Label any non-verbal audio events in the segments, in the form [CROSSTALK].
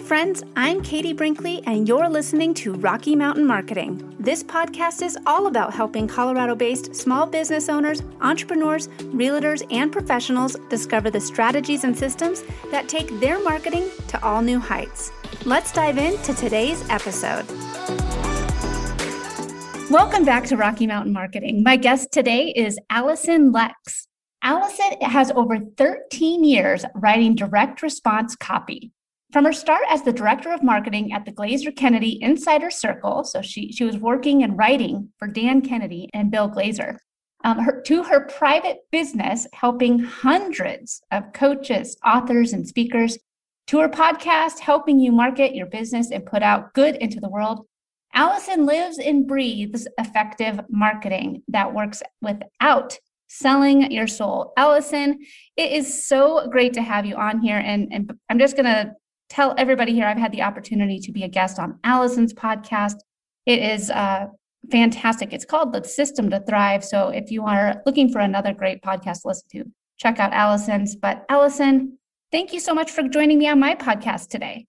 friends. I'm Katie Brinkley, and you're listening to Rocky Mountain Marketing. This podcast is all about helping Colorado based small business owners, entrepreneurs, realtors, and professionals discover the strategies and systems that take their marketing to all new heights. Let's dive into today's episode. Welcome back to Rocky Mountain Marketing. My guest today is Alyson Lex. Alyson has over 13 years writing direct response copy. From her start as the director of marketing at the Glazer Kennedy Insider Circle, so she, she was working and writing for Dan Kennedy and Bill Glazer, um, her, to her private business, helping hundreds of coaches, authors, and speakers, to her podcast, helping you market your business and put out good into the world. Alyson lives and breathes effective marketing that works without selling your soul. Alyson, it is so great to have you on here. And, and I'm just going to tell everybody here I've had the opportunity to be a guest on Alyson's podcast. It is uh, fantastic. It's called The System to Thrive. So if you are looking for another great podcast to listen to, check out Alyson's. But Alyson, thank you so much for joining me on my podcast today.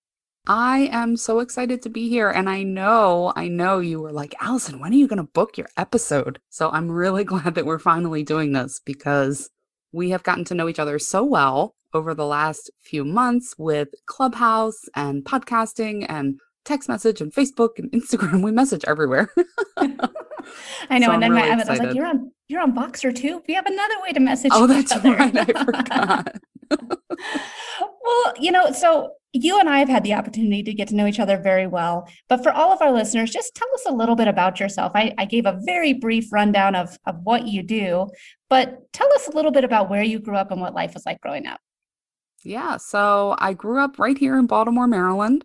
I am so excited to be here. And I know, I know you were like, Alyson, when are you going to book your episode? So I'm really [LAUGHS] glad that we're finally doing this because we have gotten to know each other so well over the last few months with Clubhouse and podcasting and text message and Facebook and [LAUGHS] Instagram. We message everywhere. [LAUGHS] I know. So and then really my Emmett was like, You're on you're on Voxer too. We have another way to message. Oh, that's other. right. I forgot. [LAUGHS] well, you know, so you and I have had the opportunity to get to know each other very well. But for all of our listeners, just tell us a little bit about yourself. I, I gave a very brief rundown of, of what you do, but tell us a little bit about where you grew up and what life was like growing up. Yeah. So I grew up right here in Baltimore, Maryland.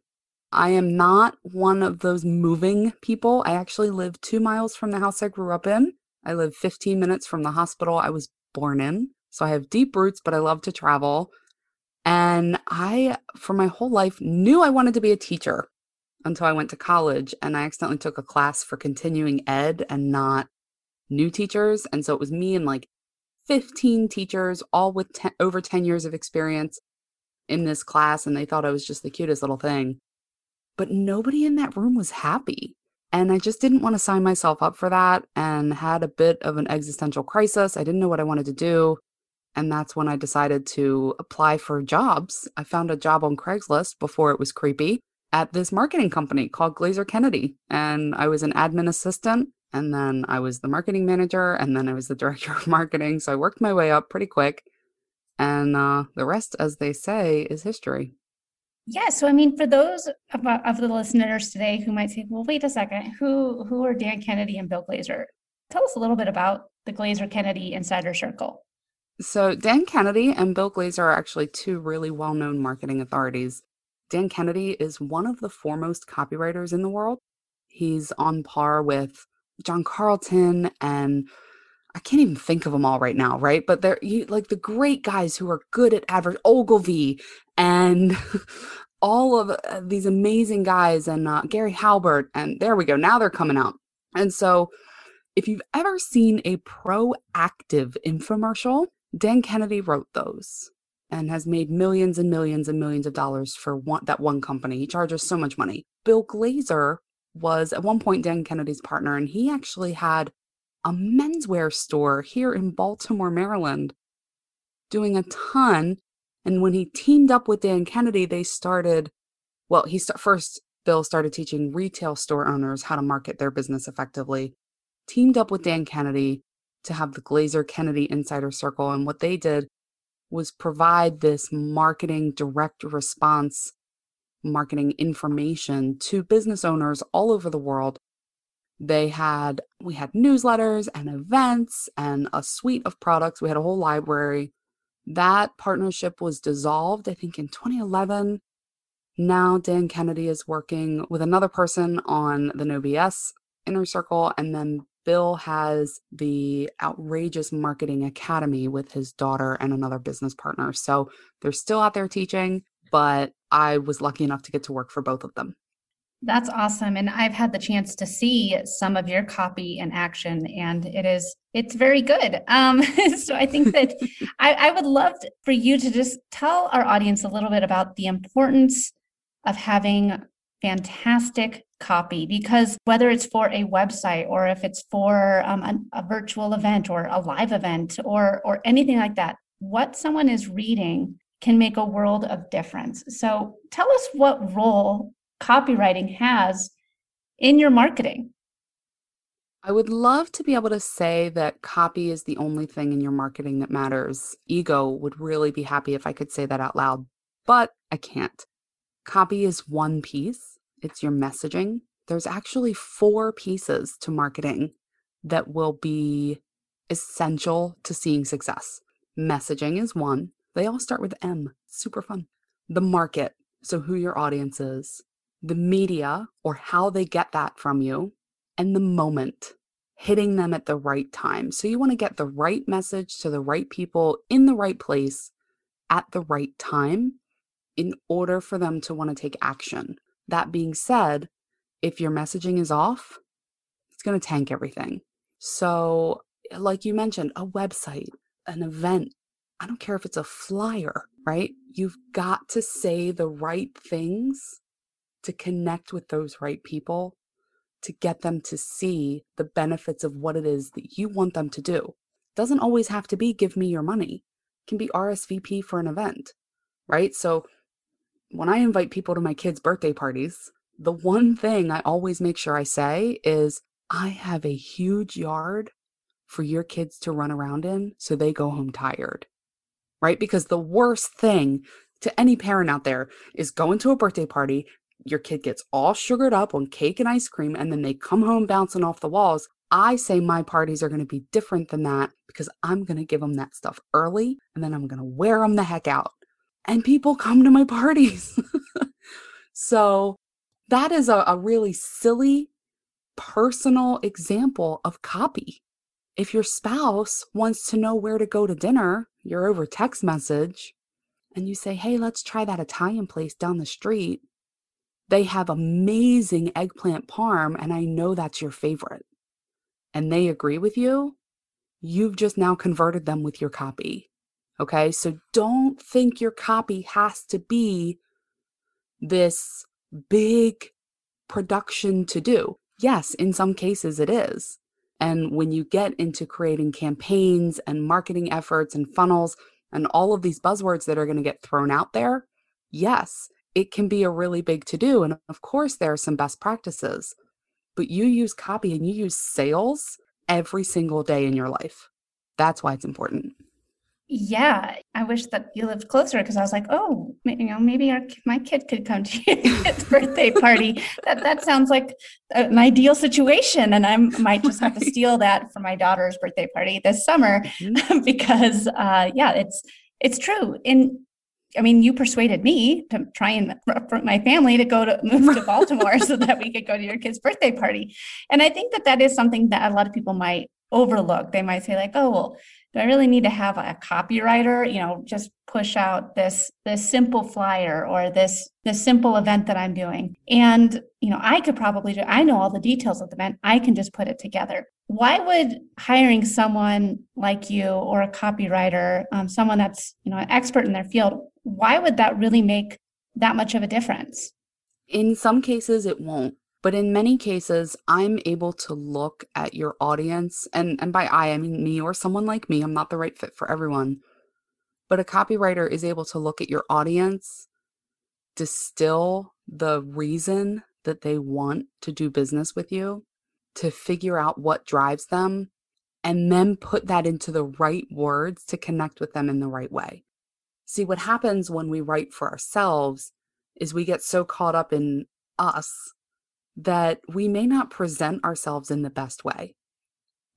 I am not one of those moving people. I actually live two miles from the house I grew up in. I live 15 minutes from the hospital I was born in. So I have deep roots, but I love to travel. And I, for my whole life, knew I wanted to be a teacher until I went to college and I accidentally took a class for continuing ed and not new teachers. And so it was me and like 15 teachers, all with ten, over 10 years of experience in this class. And they thought I was just the cutest little thing. But nobody in that room was happy. And I just didn't want to sign myself up for that and had a bit of an existential crisis. I didn't know what I wanted to do. And that's when I decided to apply for jobs. I found a job on Craigslist before it was creepy at this marketing company called Glazer Kennedy. And I was an admin assistant and then I was the marketing manager, and then I was the [LAUGHS] director of marketing. So I worked my way up pretty quick. And uh, the rest, as they say, is history. Yeah. So, I mean, for those of, uh, of the listeners today who might say, well, wait a second, who, who are Dan Kennedy and Bill Glazer? Tell us a little bit about the Glazer Kennedy Insider Circle. So, Dan Kennedy and Bill Glazer are actually two really well known marketing authorities. Dan Kennedy is one of the foremost copywriters in the world. He's on par with John Carlton and I can't even think of them all right now, right? But they're you, like the great guys who are good at advert Ogilvy and [LAUGHS] all of uh, these amazing guys and uh, Gary Halbert and there we go. Now they're coming out. And so if you've ever seen a Proactiv infomercial, Dan Kennedy wrote those and has made millions and millions and millions of dollars for one, that one company. He charges so much money. Bill Glazer was at one point Dan Kennedy's partner, and he actually had a menswear store here in Baltimore, Maryland, doing a ton. And when he teamed up with Dan Kennedy, they started, well, he st- first, Bill started teaching retail store owners how to market their business effectively, teamed up with Dan Kennedy to have the Glazer Kennedy Insider Circle. And what they did was provide this marketing direct response marketing information to business owners all over the world. They had, we had newsletters and events and a suite of products. We had a whole library. That partnership was dissolved, I think, in 2011. Now, Dan Kennedy is working with another person on the No BS Inner Circle. And then Bill has the Outrageous Marketing Academy with his daughter and another business partner. So they're still out there teaching but I was lucky enough to get to work for both of them. That's awesome. And I've had the chance to see some of your copy in action and it is, it's very good. Um, [LAUGHS] so I think that [LAUGHS] I, I would love for you to just tell our audience a little bit about the importance of having fantastic copy because whether it's for a website or if it's for um, a, a virtual event or a live event or or anything like that what someone is reading can make a world of difference so tell us what role copywriting has in your marketing I would love to be able to say that copy is the only thing in your marketing that matters. Ego would really be happy if I could say that out loud, but I can't. Copy is one piece, it's your messaging. There's actually four pieces to marketing that will be essential to seeing success. Messaging is one. They all start with M. Super fun. The market, so who your audience is, the media or how they get that from you, and the moment, hitting them at the right time. So you want to get the right message to the right people in the right place at the right time in order for them to want to take action. That being said, if your messaging is off, it's going to tank everything. So, like you mentioned, a website, an event, I don't care if it's a flyer, right? You've got to say the right things to connect with those right people to get them to see the benefits of what it is that you want them to do. Doesn't always have to be give me your money. It can be RSVP for an event, right? So when I invite people to my kids' birthday parties, the one thing I always make sure I say is, I have a huge yard for your kids to run around in so they go home tired. Right? Because the worst thing to any parent out there is going to a birthday party, your kid gets all sugared up on cake and ice cream, and then they come home bouncing off the walls. I say my parties are going to be different than that because I'm going to give them that stuff early and then I'm going to wear them the heck out and people come to my parties. [LAUGHS] so that is a, a, really silly personal example of copy. If your spouse wants to know where to go to dinner, you're over text message, and you say, hey, let's try that Italian place down the street. They have amazing eggplant parm, and I know that's your favorite. And they agree with you. You've just now converted them with your copy. Okay. So don't think your copy has to be this big production to do. Yes, in some cases it is. And when you get into creating campaigns and marketing efforts and funnels and all of these buzzwords that are going to get thrown out there, yes, it can be a really big to do. And of course, there are some best practices, but you use copy and you use sales every single day in your life. That's why it's important. Yeah, I wish that you lived closer because I was like, oh, you know, maybe our, my kid could come to [LAUGHS] his birthday party. That that sounds like an ideal situation, and I might just have to [LAUGHS] steal that for my daughter's birthday party this summer mm-hmm. [LAUGHS] because, uh, yeah, it's it's true. And I mean, you persuaded me to try and my family to go to [LAUGHS] move to Baltimore so that we could go to your kid's birthday party. And I think that that is something that a lot of people might overlook. They might say like, oh, well do I really need to have a copywriter, you know, just push out this this simple flyer or this this simple event that I'm doing? And, you know, I could probably do I know all the details of the event. I can just put it together. Why would hiring someone like you or a copywriter, um, someone that's, you know, an expert in their field, why would that really make that much of a difference? In some cases it won't but in many cases, I'm able to look at your audience, and, and by I, I mean me or someone like me. I'm not the right fit for everyone. But a copywriter is able to look at your audience, distill the reason that they want to do business with you, to figure out what drives them, and then put that into the right words to connect with them in the right way. See, what happens when we write for ourselves is we get so caught up in us that we may not present ourselves in the best way.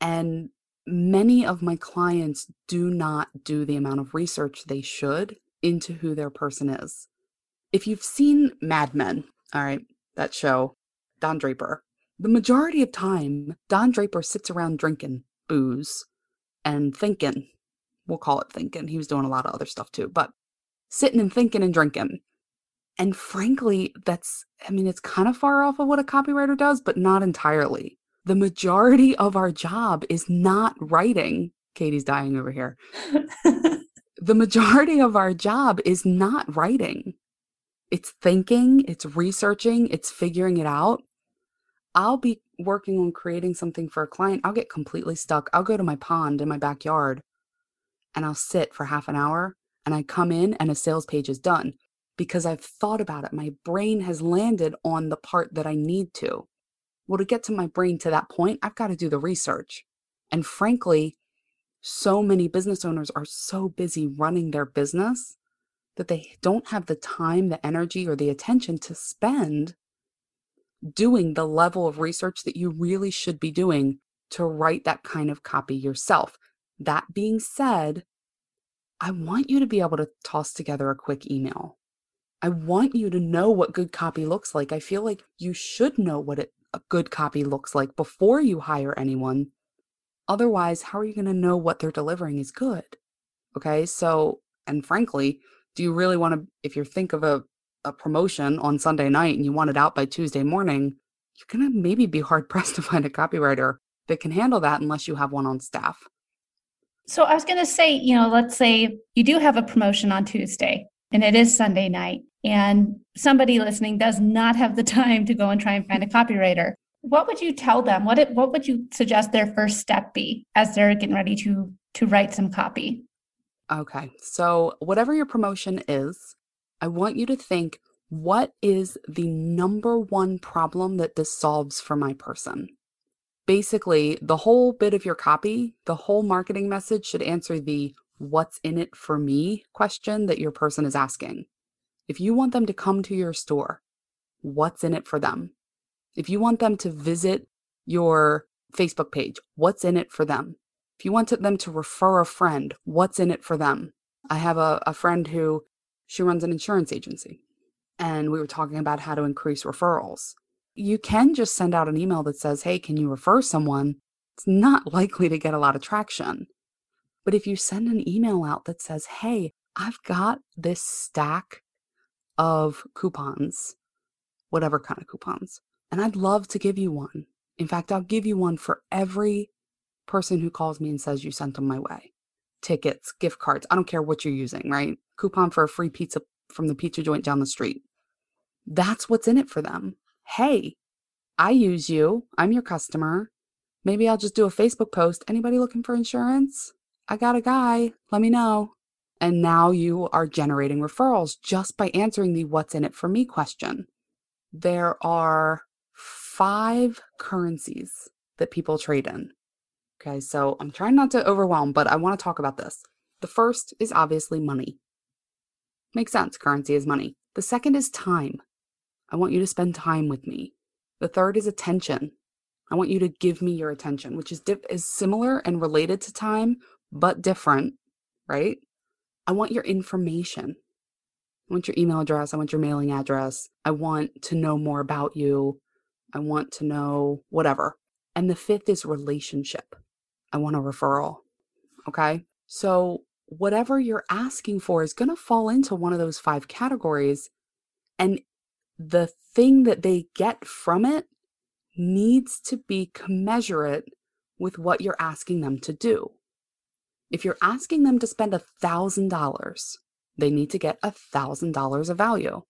And many of my clients do not do the amount of research they should into who their person is. If you've seen Mad Men, all right, that show, Don Draper, the majority of time, Don Draper sits around drinking booze and thinking. We'll call it thinking. He was doing a lot of other stuff too, but sitting and thinking and drinking. And frankly, that's, I mean, it's kind of far off of what a copywriter does, but not entirely. The majority of our job is not writing. Katie's dying over here. the majority of our job is not writing. it's thinking, it's researching, it's figuring it out. I'll be working on creating something for a client. I'll get completely stuck. I'll go to my pond in my backyard and I'll sit for half an hour and I come in and a sales page is done because I've thought about it. My brain has landed on the part that I need to. Well, to get to my brain to that point, I've got to do the research. And frankly, so many business owners are so busy running their business that they don't have the time, the energy, or the attention to spend doing the level of research that you really should be doing to write that kind of copy yourself. That being said, I want you to be able to toss together a quick email. I want you to know what good copy looks like. I feel like you should know what it, a good copy looks like before you hire anyone. Otherwise, how are you going to know what they're delivering is good? Okay. So, and frankly, do you really want to, if you think of a, a promotion on Sunday night and you want it out by Tuesday morning, you're going to maybe be hard pressed [LAUGHS] to find a copywriter that can handle that unless you have one on staff. So I was going to say, you know, let's say you do have a promotion on Tuesday and it is Sunday night and somebody listening does not have the [LAUGHS] time to go and try and find a copywriter. What would you tell them? What it, what would you suggest their first step be as they're getting ready to to write some copy? Okay. So, whatever your promotion is, I want you to think what is the number one problem that this solves for my person? basically the whole bit of your copy, the whole marketing message should answer the what's in it for me question that your person is asking. If you want them to come to your store, what's in it for them? If you want them to visit your Facebook page, what's in it for them? If you want them to refer a friend, what's in it for them? I have a, a friend who she runs an insurance agency, and we were talking about how to increase referrals you can just send out an email that says, Hey, can you refer someone? It's not [LAUGHS] likely to get a lot of traction. But if you send an email out that says, Hey, I've got this stack of coupons, whatever kind of coupons, and I'd love to give you one. In fact, I'll give you one for every person who calls me and says you sent them my way. Tickets, gift cards, I don't care what you're using, right? Coupon for a free pizza from the pizza joint down the street. That's what's in it for them hey, I use you. I'm your customer. Maybe I'll just do a Facebook post. Anybody looking for insurance? I got a guy. Let me know. And now you are generating referrals just by answering the what's in it for me question. There are five currencies that people trade in. Okay, so I'm trying not to overwhelm, but I want to talk about this. The first is obviously money. Makes sense. Currency is money. The second is time. I want you to spend time with me. The third is attention. I want you to give me your attention, which is dip- is similar and related to time, but different, right? I want your information. I want your email address. I want your mailing address. I want to know more about you. I want to know whatever. And the fifth is relationship. I want a referral. Okay. So, whatever you're asking for is going to fall into one of those five categories. And the thing that they get from it needs to be commensurate with what you're asking them to do. If you're asking them to spend $1,000, they need to get $1,000 of value.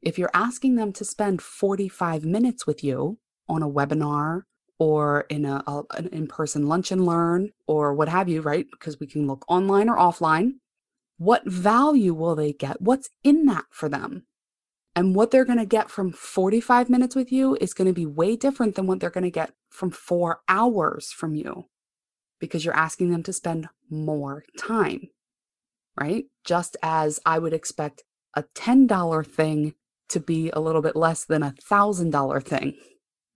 If you're asking them to spend 45 minutes with you on a webinar or in a, a an in-person lunch and learn or what have you, right? Because we can look online or offline. What value will they get? What's in that for them? And what they're going to get from 45 minutes with you is going to be way different than what they're going to get from four hours from you because you're asking them to spend more time, right? Just as I would expect a $10 thing to be a little bit less than a $1,000 thing.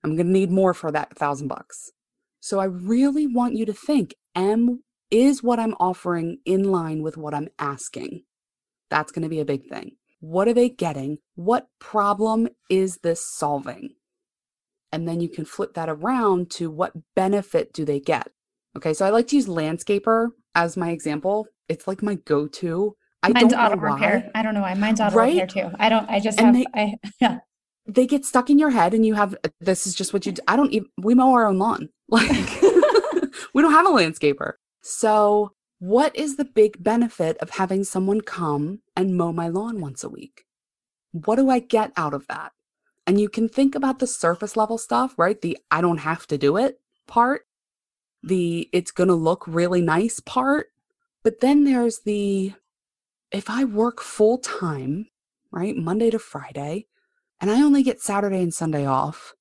I'm going to need more for that 1000 bucks. So I really want you to think, am is what I'm offering in line with what I'm asking? That's going to be a big thing. What are they getting? What problem is this solving? And then you can flip that around to what benefit do they get? Okay, so I like to use Landscaper as my example. It's like my go to. I Mine's auto repair. I don't know why. Mine's auto right? repair too. I don't, I just and have, they, I, [LAUGHS] yeah. They get stuck in your head and you have, uh, this is just what you do. I don't even, we mow our own lawn. [LAUGHS] Like, [LAUGHS] we don't have a landscaper. So what is the big benefit of having someone come and mow my lawn once a week? What do I get out of that? And you can think about the surface level stuff, right? The I don't have to do it part, the it's going to look really nice part. But then there's the if I work full time, right, Monday to Friday, and I only get Saturday and Sunday off,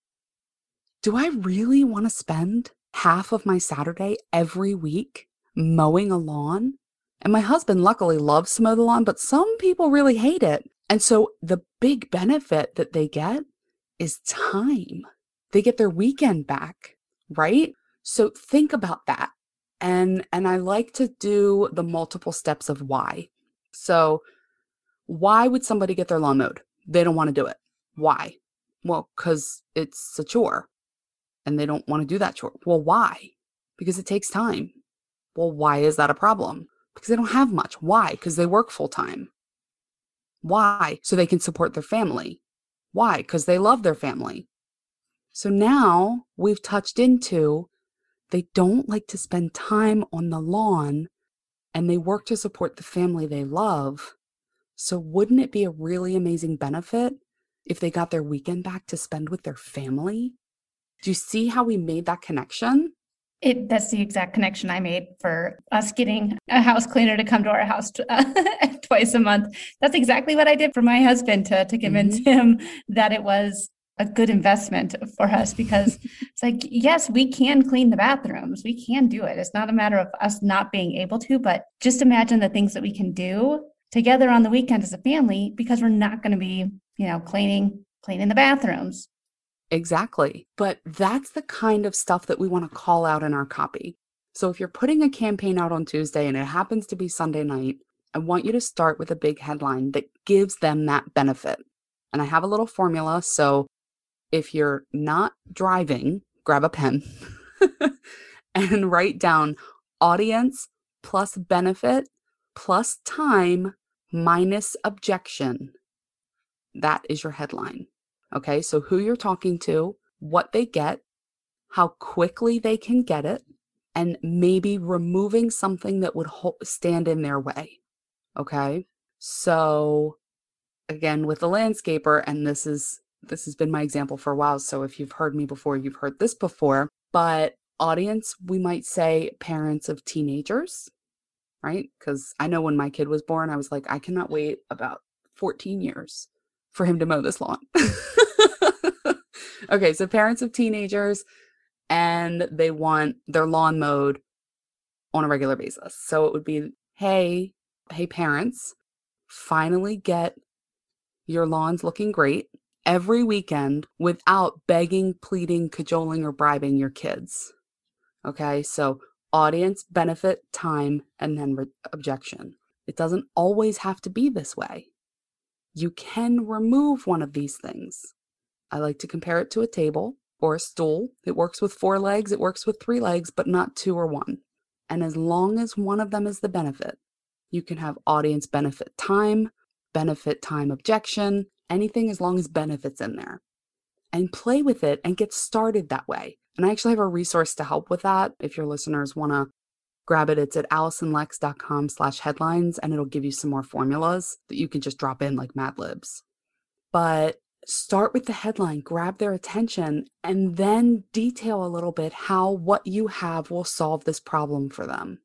do I really want to spend half of my Saturday every week mowing a lawn? And my husband luckily loves to mow the lawn, but some people really hate it. And so the big benefit that they get is time. They get their weekend back, right? So think about that. And and I like to do the multiple steps of why. So why would somebody get their lawn mowed? They don't want to do it. Why? Well, cuz it's a chore and they don't want to do that chore. Well, why? Because it takes time. Well, why is that a problem? Because they don't have much. Why? Because they work full time. Why? So they can support their family. Why? Because they love their family. So now we've touched into they don't like to spend time on the lawn and they work to support the family they love. So, wouldn't it be a really amazing benefit if they got their weekend back to spend with their family? Do you see how we made that connection? It, that's the exact connection I made for us getting a house cleaner to come to our house uh, [LAUGHS] twice a month. That's exactly what I did for my husband to, to convince mm-hmm. him that it was a good investment for us because it's like, yes, we can clean the bathrooms. We can do it. It's not a matter of us not being able to, but just imagine the things that we can do together on the weekend as a family because we're not going to be, you know, cleaning cleaning the bathrooms. Exactly. But that's the kind of stuff that we want to call out in our copy. So if you're putting a campaign out on Tuesday and it happens to be Sunday night, I want you to start with a big headline that gives them that benefit. And I have a little formula. So if you're not driving, grab a pen [LAUGHS] and write down audience plus benefit plus time minus objection. That is your headline. Okay, so who you're talking to, what they get, how quickly they can get it, and maybe removing something that would ho- stand in their way. Okay, so again, with the landscaper, and this is this has been my example for a while. So if you've heard me before, you've heard this before. But audience, we might say parents of teenagers, right? Because I know when my kid was born, I was like, I cannot wait about 14 years for him to mow this lawn. [LAUGHS] okay, so parents of teenagers and they want their lawn mowed on a regular basis. So it would be, hey, hey, parents, finally get your lawns looking great every weekend without begging, pleading, cajoling, or bribing your kids. Okay, so audience, benefit, time, and then re- objection. It doesn't always have to be this way. You can remove one of these things. I like to compare it to a table or a stool. It works with four legs, it works with three legs, but not two or one. And as long as one of them is the benefit, you can have audience benefit time, benefit time objection, anything as long as benefits in there and play with it and get started that way. And I actually have a resource to help with that. If your listeners want to grab it, it's at alysonlex.com slash headlines, and it'll give you some more formulas that you can just drop in like Mad Libs. But start with the headline, grab their attention, and then detail a little bit how what you have will solve this problem for them.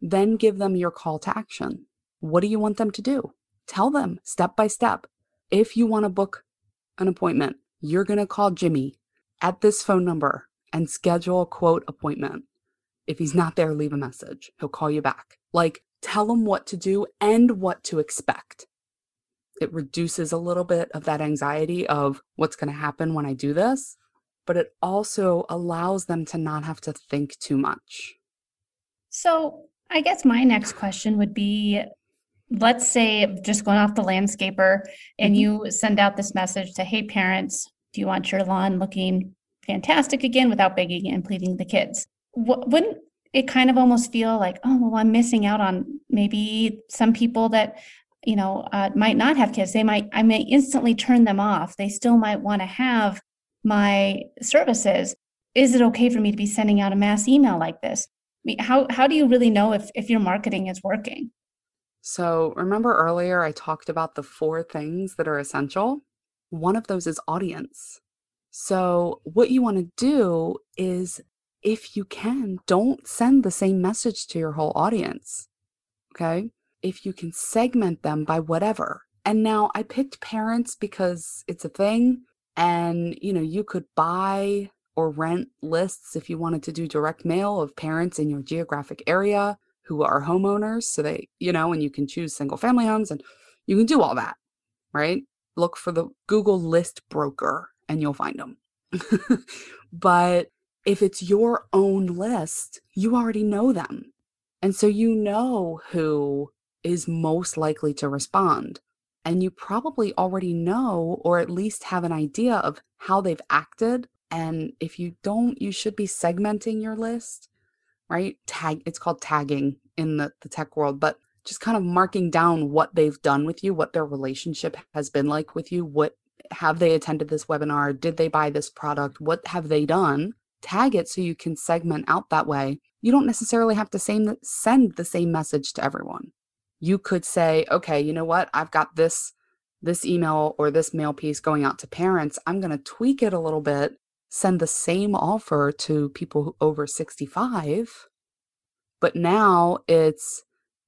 Then give them your call to action. What do you want them to do? Tell them step by step if you want to book an appointment, you're going to call Jimmy at this phone number and schedule a quote appointment. If he's not there, leave a message. He'll call you back. Like, tell him what to do and what to expect. It reduces a little bit of that anxiety of what's going to happen when I do this, but it also allows them to not have to think too much. So, I guess my next question would be let's say just going off the landscaper and mm-hmm. you send out this message to hey parents do you want your lawn looking fantastic again without begging and pleading the kids? Wouldn't it kind of almost feel like oh well i'm missing out on maybe some people that you know uh, might not have kids. They might i may instantly turn them off. They still might want to have my services. Is it okay for me to be sending out a mass email like this? I mean, how how do you really know if if your marketing is working So, remember earlier I talked about the four things that are essential? One of those is audience. So, what you want to do is, if you can, don't send the same message to your whole audience. Okay. If you can segment them by whatever. And now I picked parents because it's a thing. And, you know, you could buy or rent lists if you wanted to do direct mail of parents in your geographic area who are homeowners. So they, you know, and you can choose single family homes and you can do all that, right? Look for the Google list broker and you'll find them. [LAUGHS] but if it's your own list, you already know them. And so you know who is most likely to respond. And you probably already know, or at least have an idea of how they've acted. And if you don't, you should be segmenting your list right? Tag it's called tagging in the, the tech world, but just kind of marking down what they've done with you, what their relationship has been like with you, what have they attended this webinar, did they buy this product, what have they done? Tag it so you can segment out that way. You don't necessarily have to same, send the same message to everyone. You could say, okay, you know what? I've got this this email or this mail piece going out to parents. I'm going to tweak it a little bit send the same offer to people over 65 but now it's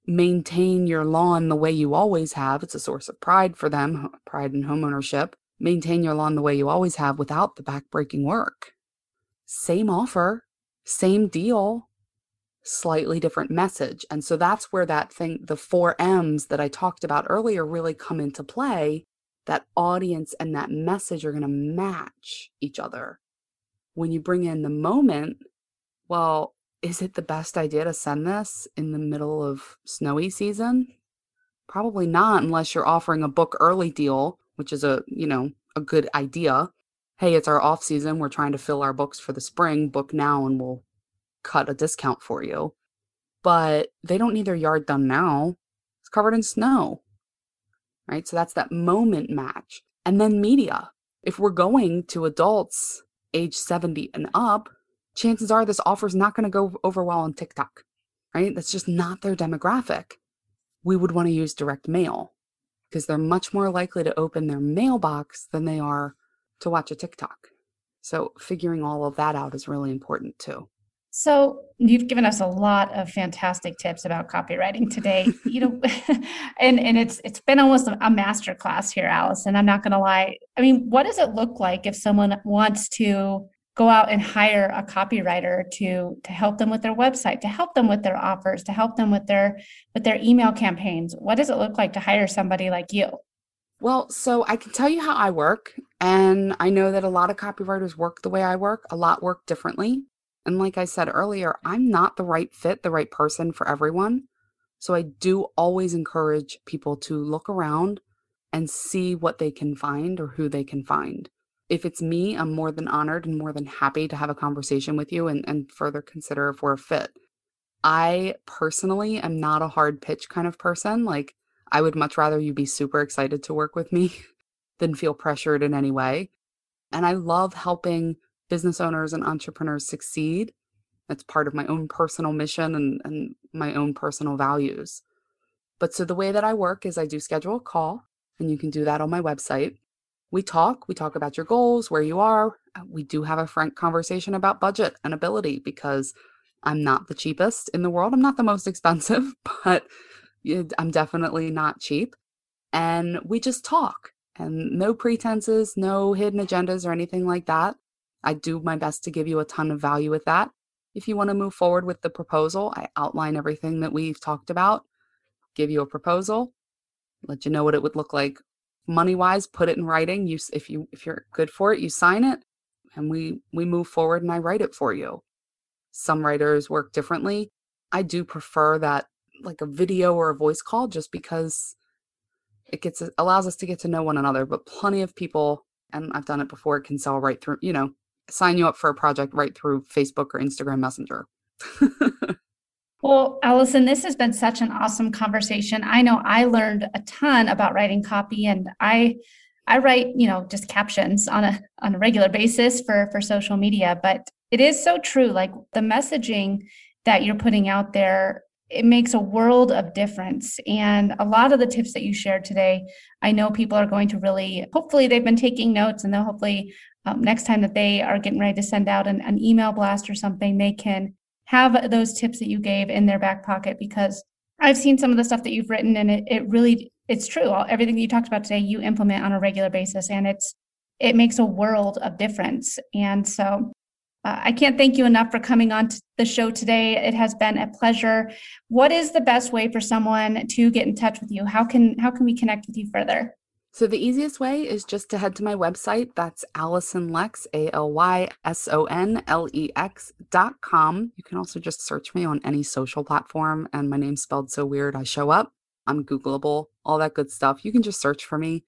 maintain your lawn the way you always have it's a source of pride for them pride in homeownership maintain your lawn the way you always have without the backbreaking work. Same offer same deal slightly different message and so that's where that thing the four m's that i talked about earlier really come into play that audience and that message are going to match each other when you bring in the moment, well, is it the best idea to send this in the middle of snowy season? Probably not unless you're offering a book early deal, which is a, you know, a good idea. Hey, it's our off season, we're trying to fill our books for the spring, book now and we'll cut a discount for you. But they don't need their yard done now. It's covered in snow. Right? So that's that moment match. And then media. If we're going to adults age 70 and up, chances are this offer is not going to go over well on TikTok, right? That's just not their demographic. We would want to use direct mail because they're much more likely to open their mailbox than they are to watch a TikTok. So figuring all of that out is really important too. So you've given us a lot of fantastic tips about copywriting today. [LAUGHS] you know, [LAUGHS] and and it's it's been almost a master class here, Alyson. I'm not going to lie. I mean, what does it look like if someone wants to go out and hire a copywriter to to help them with their website, to help them with their offers, to help them with their with their email campaigns? What does it look like to hire somebody like you? Well, so I can tell you how I work, and I know that a lot of copywriters work the way I work. A lot work differently. And like I said earlier, I'm not the right fit, the right person for everyone. So I do always encourage people to look around and see what they can find or who they can find. If it's me, I'm more than honored and more than happy to have a conversation with you and, and further consider if we're a fit. I personally am not a hard pitch kind of person. Like, I would much rather you be super excited to work with me [LAUGHS] than feel pressured in any way. And I love helping business owners and entrepreneurs succeed. That's part of my own personal mission and, and my own personal values. But so the way that I work is I do schedule a call, and you can do that on my website. We talk, we talk about your goals, where you are. Uh, we do have a frank conversation about budget and ability because I'm not the cheapest in the world. I'm not the most [LAUGHS] expensive, but I'm definitely not cheap. And we just talk and no pretenses, no hidden agendas or anything like that. I do my best to give you a ton of value with that. If you want to move forward with the proposal, I outline everything that we've talked about, give you a proposal, let you know what it would look like money wise, put it in writing. You if you if you're good for it, you sign it and we we move forward and I write it for you. Some writers work differently. I do prefer that like a video or a voice call just because it gets allows us to get to know one another, but plenty of people and I've done it before can sell right through, you know, sign you up for a project right through Facebook or Instagram Messenger. [LAUGHS] well, Alyson, this has been such an awesome conversation. I know I learned a ton about writing copy and I I write, you know, just captions on a on a regular basis for for social media, but it is so true like the messaging that you're putting out there it makes a world of difference. And a lot of the tips that you shared today, I know people are going to really, hopefully, they've been taking notes and they'll hopefully, um, next time that they are getting ready to send out an, an email blast or something, they can have those tips that you gave in their back pocket because I've seen some of the stuff that you've written and it, it really, it's true. Everything that you talked about today, you implement on a regular basis and it's, it makes a world of difference. And so uh, I can't thank you enough for coming on to the show today. It has been a pleasure. What is the best way for someone to get in touch with you? How can how can we connect with you further? So the easiest way is just to head to my website. That's Alyson Lex, A L Y S O N L E X dot com. You can also just search me on any social platform, and my name's spelled so weird I show up. I'm Googleable, all that good stuff. You can just search for me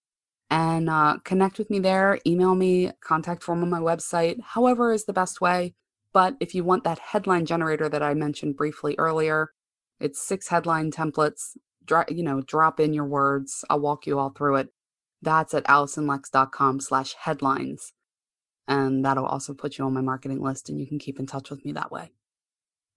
and uh, connect with me there. Email me, contact form on my website, however is the best way. But if you want that headline generator that I mentioned briefly earlier, it's six headline templates. Dro- you know, drop in your words. I'll walk you all through it. That's at alysonlex.com slash headlines. And that'll also put you on my marketing list and you can keep in touch with me that way.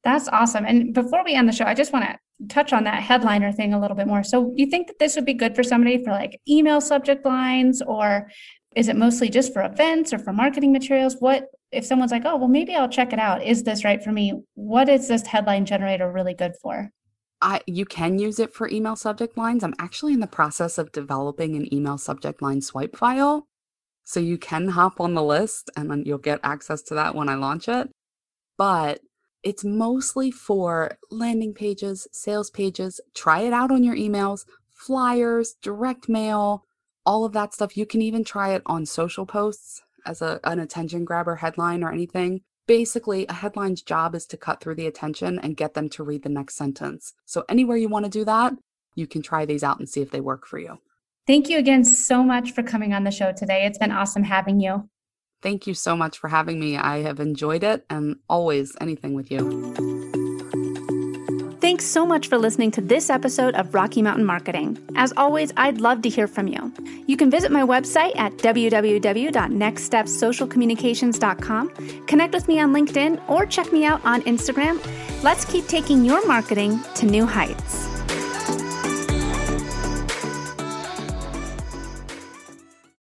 That's awesome. And before we end the show, I just want to touch on that headliner thing a little bit more. So, you think that this would be good for somebody for like email subject lines, or is it mostly just for events or for marketing materials? What if someone's like, oh, well, maybe I'll check it out. Is this right for me? What is this headline generator really good for? I, you can use it for email subject lines. I'm actually in the process of developing an email subject line swipe file. So you can hop on the list and then you'll get access to that when I launch it. But it's mostly for landing pages, sales pages. Try it out on your emails, flyers, direct mail, all of that stuff. You can even try it on social posts as a, an attention grabber headline or anything. Basically, a headline's job is to cut through the attention and get them to read the next sentence. So, anywhere you want to do that, you can try these out and see if they work for you. Thank you again so much for coming on the show today. It's been awesome having you. Thank you so much for having me. I have enjoyed it and always anything with you. Thanks so much for listening to this episode of Rocky Mountain Marketing. As always, I'd love to hear from you. You can visit my website at www.nextstepsocialcommunications.com, connect with me on LinkedIn, or check me out on Instagram. Let's keep taking your marketing to new heights.